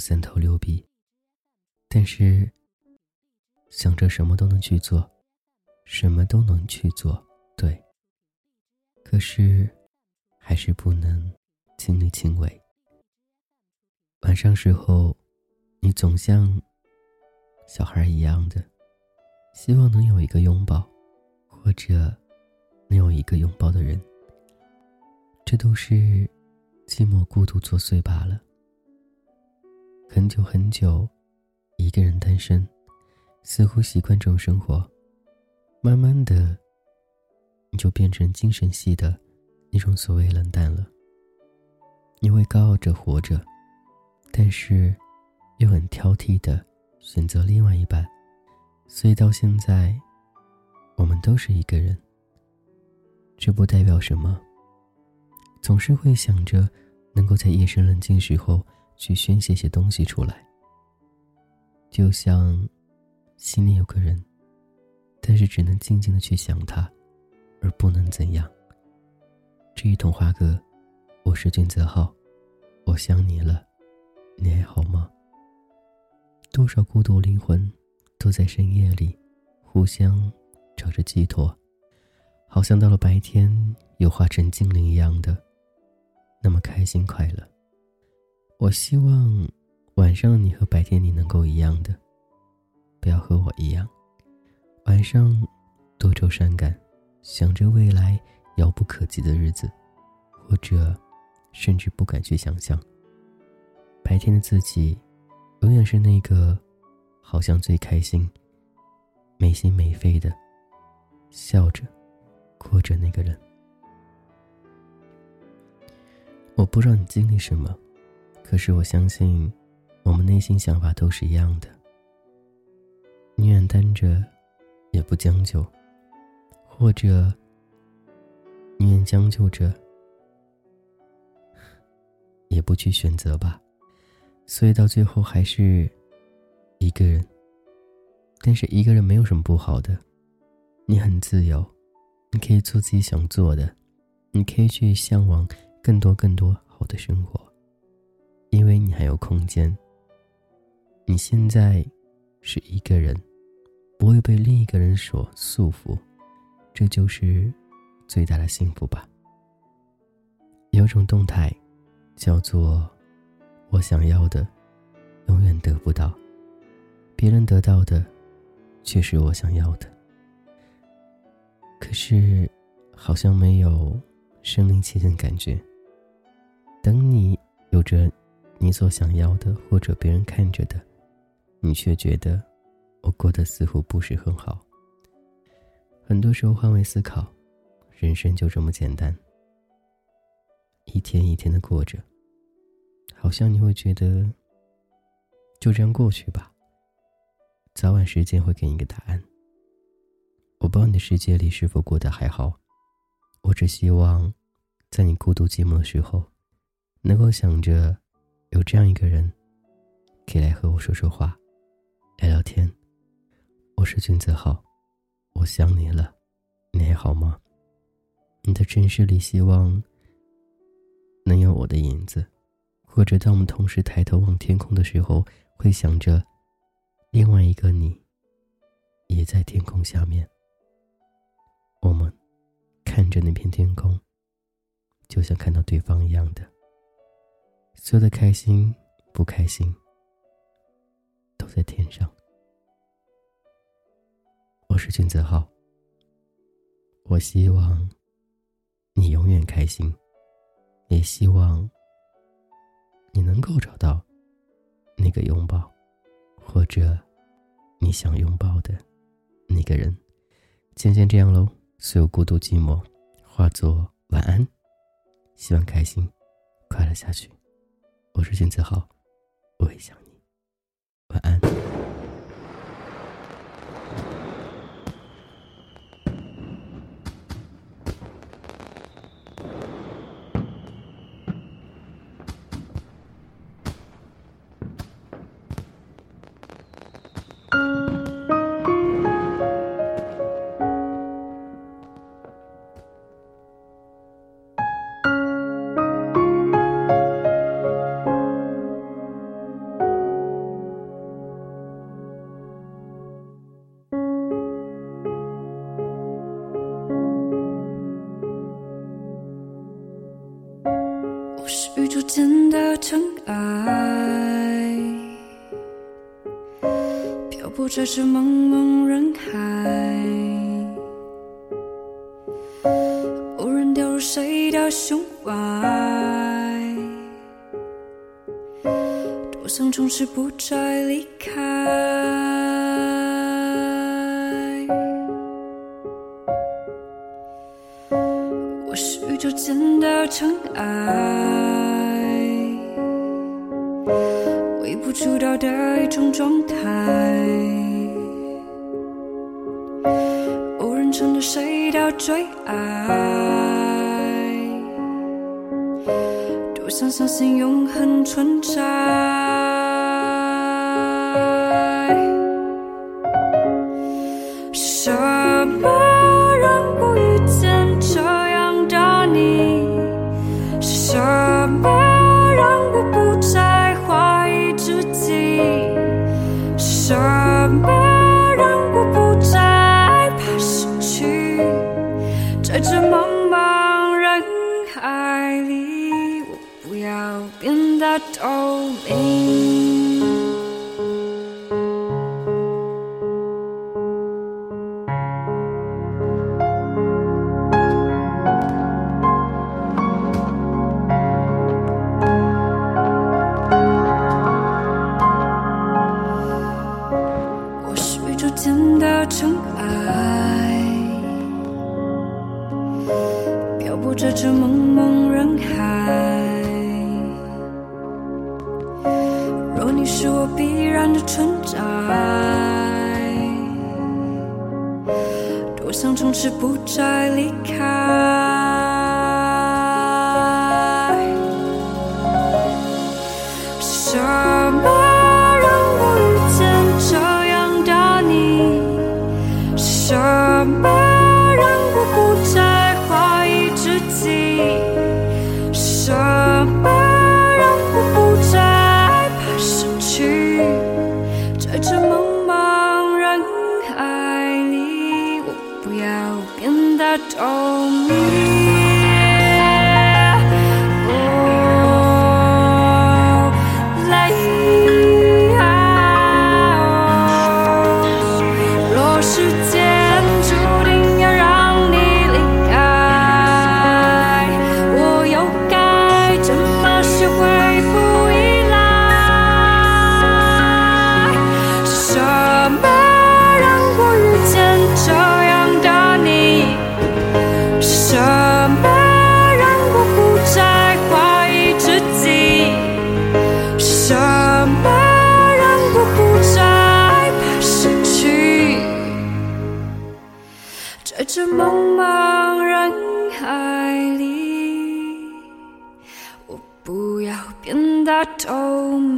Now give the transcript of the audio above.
三头六臂，但是想着什么都能去做，什么都能去做，对。可是，还是不能亲力亲为。晚上时候，你总像小孩一样的，希望能有一个拥抱，或者能有一个拥抱的人。这都是寂寞孤独作祟罢了。很久很久，一个人单身，似乎习惯这种生活，慢慢的。你就变成精神系的那种所谓冷淡了。你会高傲着活着，但是又很挑剔的选择另外一半，所以到现在，我们都是一个人。这不代表什么。总是会想着能够在夜深人静时候去宣泄些东西出来，就像心里有个人，但是只能静静的去想他。而不能怎样。这一童话歌，我是俊泽浩，我想你了，你还好吗？多少孤独灵魂，都在深夜里，互相找着寄托，好像到了白天又化成精灵一样的，那么开心快乐。我希望晚上你和白天你能够一样的，不要和我一样，晚上多愁善感。想着未来遥不可及的日子，或者甚至不敢去想象。白天的自己，永远是那个好像最开心、没心没肺的笑着、哭着那个人。我不知道你经历什么，可是我相信，我们内心想法都是一样的。宁愿单着，也不将就。或者，宁愿将就着，也不去选择吧。所以到最后还是一个人。但是一个人没有什么不好的，你很自由，你可以做自己想做的，你可以去向往更多更多好的生活，因为你还有空间。你现在是一个人，不会被另一个人所束缚。这就是最大的幸福吧。有种动态，叫做“我想要的，永远得不到；别人得到的，却是我想要的。”可是，好像没有身临其境感觉。等你有着你所想要的，或者别人看着的，你却觉得我过得似乎不是很好。很多时候换位思考，人生就这么简单。一天一天的过着，好像你会觉得就这样过去吧。早晚时间会给你一个答案。我不知道你的世界里是否过得还好，我只希望在你孤独寂寞的时候，能够想着有这样一个人，可以来和我说说话，聊聊天。我是君子浩。我想你了，你还好吗？你的城市里，希望能有我的影子，或者当我们同时抬头望天空的时候，会想着另外一个你，也在天空下面。我们看着那片天空，就像看到对方一样的，所有的开心、不开心，都在天上。我是君子浩。我希望你永远开心，也希望你能够找到那个拥抱，或者你想拥抱的那个人。今天这样喽，所有孤独寂寞化作晚安，希望开心快乐下去。我是金子豪，我也想你，晚安。这是茫茫人海，偶然掉入谁的胸怀，多想从此不再离开。我是宇宙间的尘埃，微不足道的一种状态，偶然成了谁的最爱，多想相信永恒存在。海里，我不要变得透明。是我必然的存在，多想从此不再离开。什么在这茫茫人海里我不要变得透明 Told.